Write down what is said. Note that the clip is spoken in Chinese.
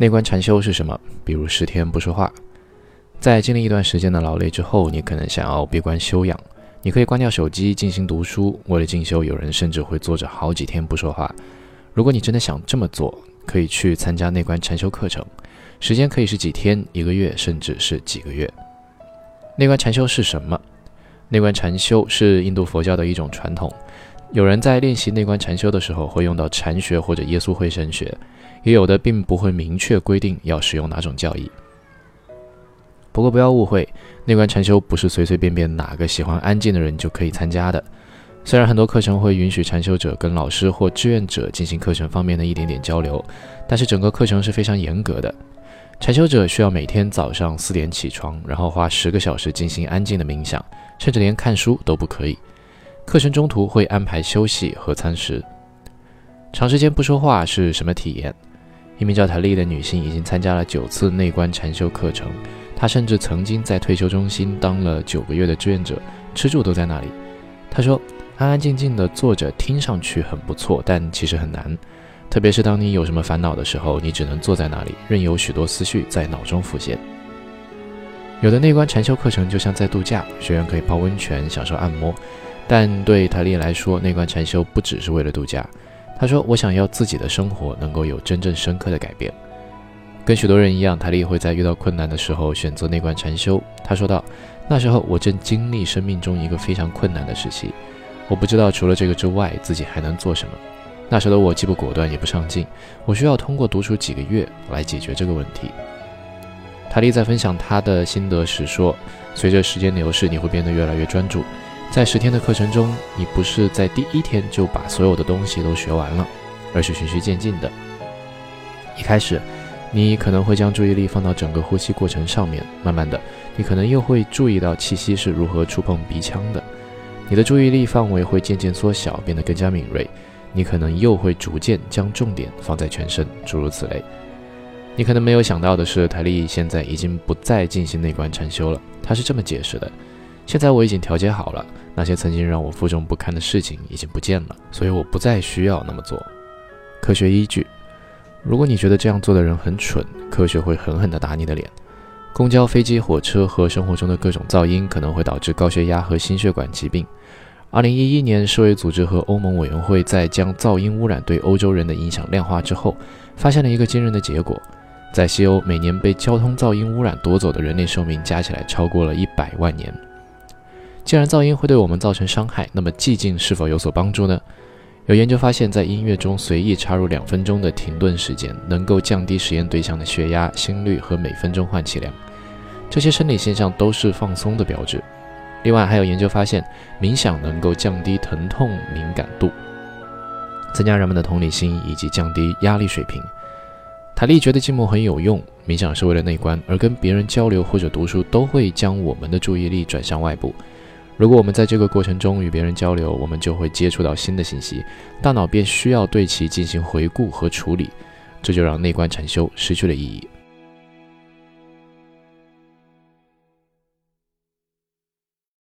内观禅修是什么？比如十天不说话，在经历一段时间的劳累之后，你可能想要闭关修养。你可以关掉手机，进行读书。为了进修，有人甚至会坐着好几天不说话。如果你真的想这么做，可以去参加内观禅修课程，时间可以是几天、一个月，甚至是几个月。内观禅修是什么？内观禅修是印度佛教的一种传统。有人在练习内观禅修的时候会用到禅学或者耶稣会神学，也有的并不会明确规定要使用哪种教义。不过不要误会，内观禅修不是随随便便哪个喜欢安静的人就可以参加的。虽然很多课程会允许禅修者跟老师或志愿者进行课程方面的一点点交流，但是整个课程是非常严格的。禅修者需要每天早上四点起床，然后花十个小时进行安静的冥想，甚至连看书都不可以。课程中途会安排休息和餐食。长时间不说话是什么体验？一名叫塔莉的女性已经参加了九次内观禅修课程。她甚至曾经在退休中心当了九个月的志愿者，吃住都在那里。她说：“安安静静的坐着，听上去很不错，但其实很难。特别是当你有什么烦恼的时候，你只能坐在那里，任由许多思绪在脑中浮现。有的内观禅修课程就像在度假，学员可以泡温泉、享受按摩。但对塔利来说，内观禅修不只是为了度假。他说：‘我想要自己的生活能够有真正深刻的改变。’”跟许多人一样，塔利会在遇到困难的时候选择内观禅修。他说道：“那时候我正经历生命中一个非常困难的时期，我不知道除了这个之外自己还能做什么。那时的我既不果断也不上进，我需要通过独处几个月来解决这个问题。”塔利在分享他的心得时说：“随着时间流逝，你会变得越来越专注。在十天的课程中，你不是在第一天就把所有的东西都学完了，而是循序渐进的。一开始。”你可能会将注意力放到整个呼吸过程上面，慢慢的，你可能又会注意到气息是如何触碰鼻腔的，你的注意力范围会渐渐缩小，变得更加敏锐。你可能又会逐渐将重点放在全身，诸如此类。你可能没有想到的是，台历现在已经不再进行内观禅修了。他是这么解释的：现在我已经调节好了，那些曾经让我负重不堪的事情已经不见了，所以我不再需要那么做。科学依据。如果你觉得这样做的人很蠢，科学会狠狠地打你的脸。公交、飞机、火车和生活中的各种噪音可能会导致高血压和心血管疾病。二零一一年，世卫组织和欧盟委员会在将噪音污染对欧洲人的影响量化之后，发现了一个惊人的结果：在西欧，每年被交通噪音污染夺走的人类寿命加起来超过了一百万年。既然噪音会对我们造成伤害，那么寂静是否有所帮助呢？有研究发现，在音乐中随意插入两分钟的停顿时间，能够降低实验对象的血压、心率和每分钟换气量。这些生理现象都是放松的标志。另外，还有研究发现，冥想能够降低疼痛敏感度，增加人们的同理心以及降低压力水平。塔利觉得寂寞很有用，冥想是为了内观，而跟别人交流或者读书都会将我们的注意力转向外部。如果我们在这个过程中与别人交流，我们就会接触到新的信息，大脑便需要对其进行回顾和处理，这就让内观禅修失去了意义。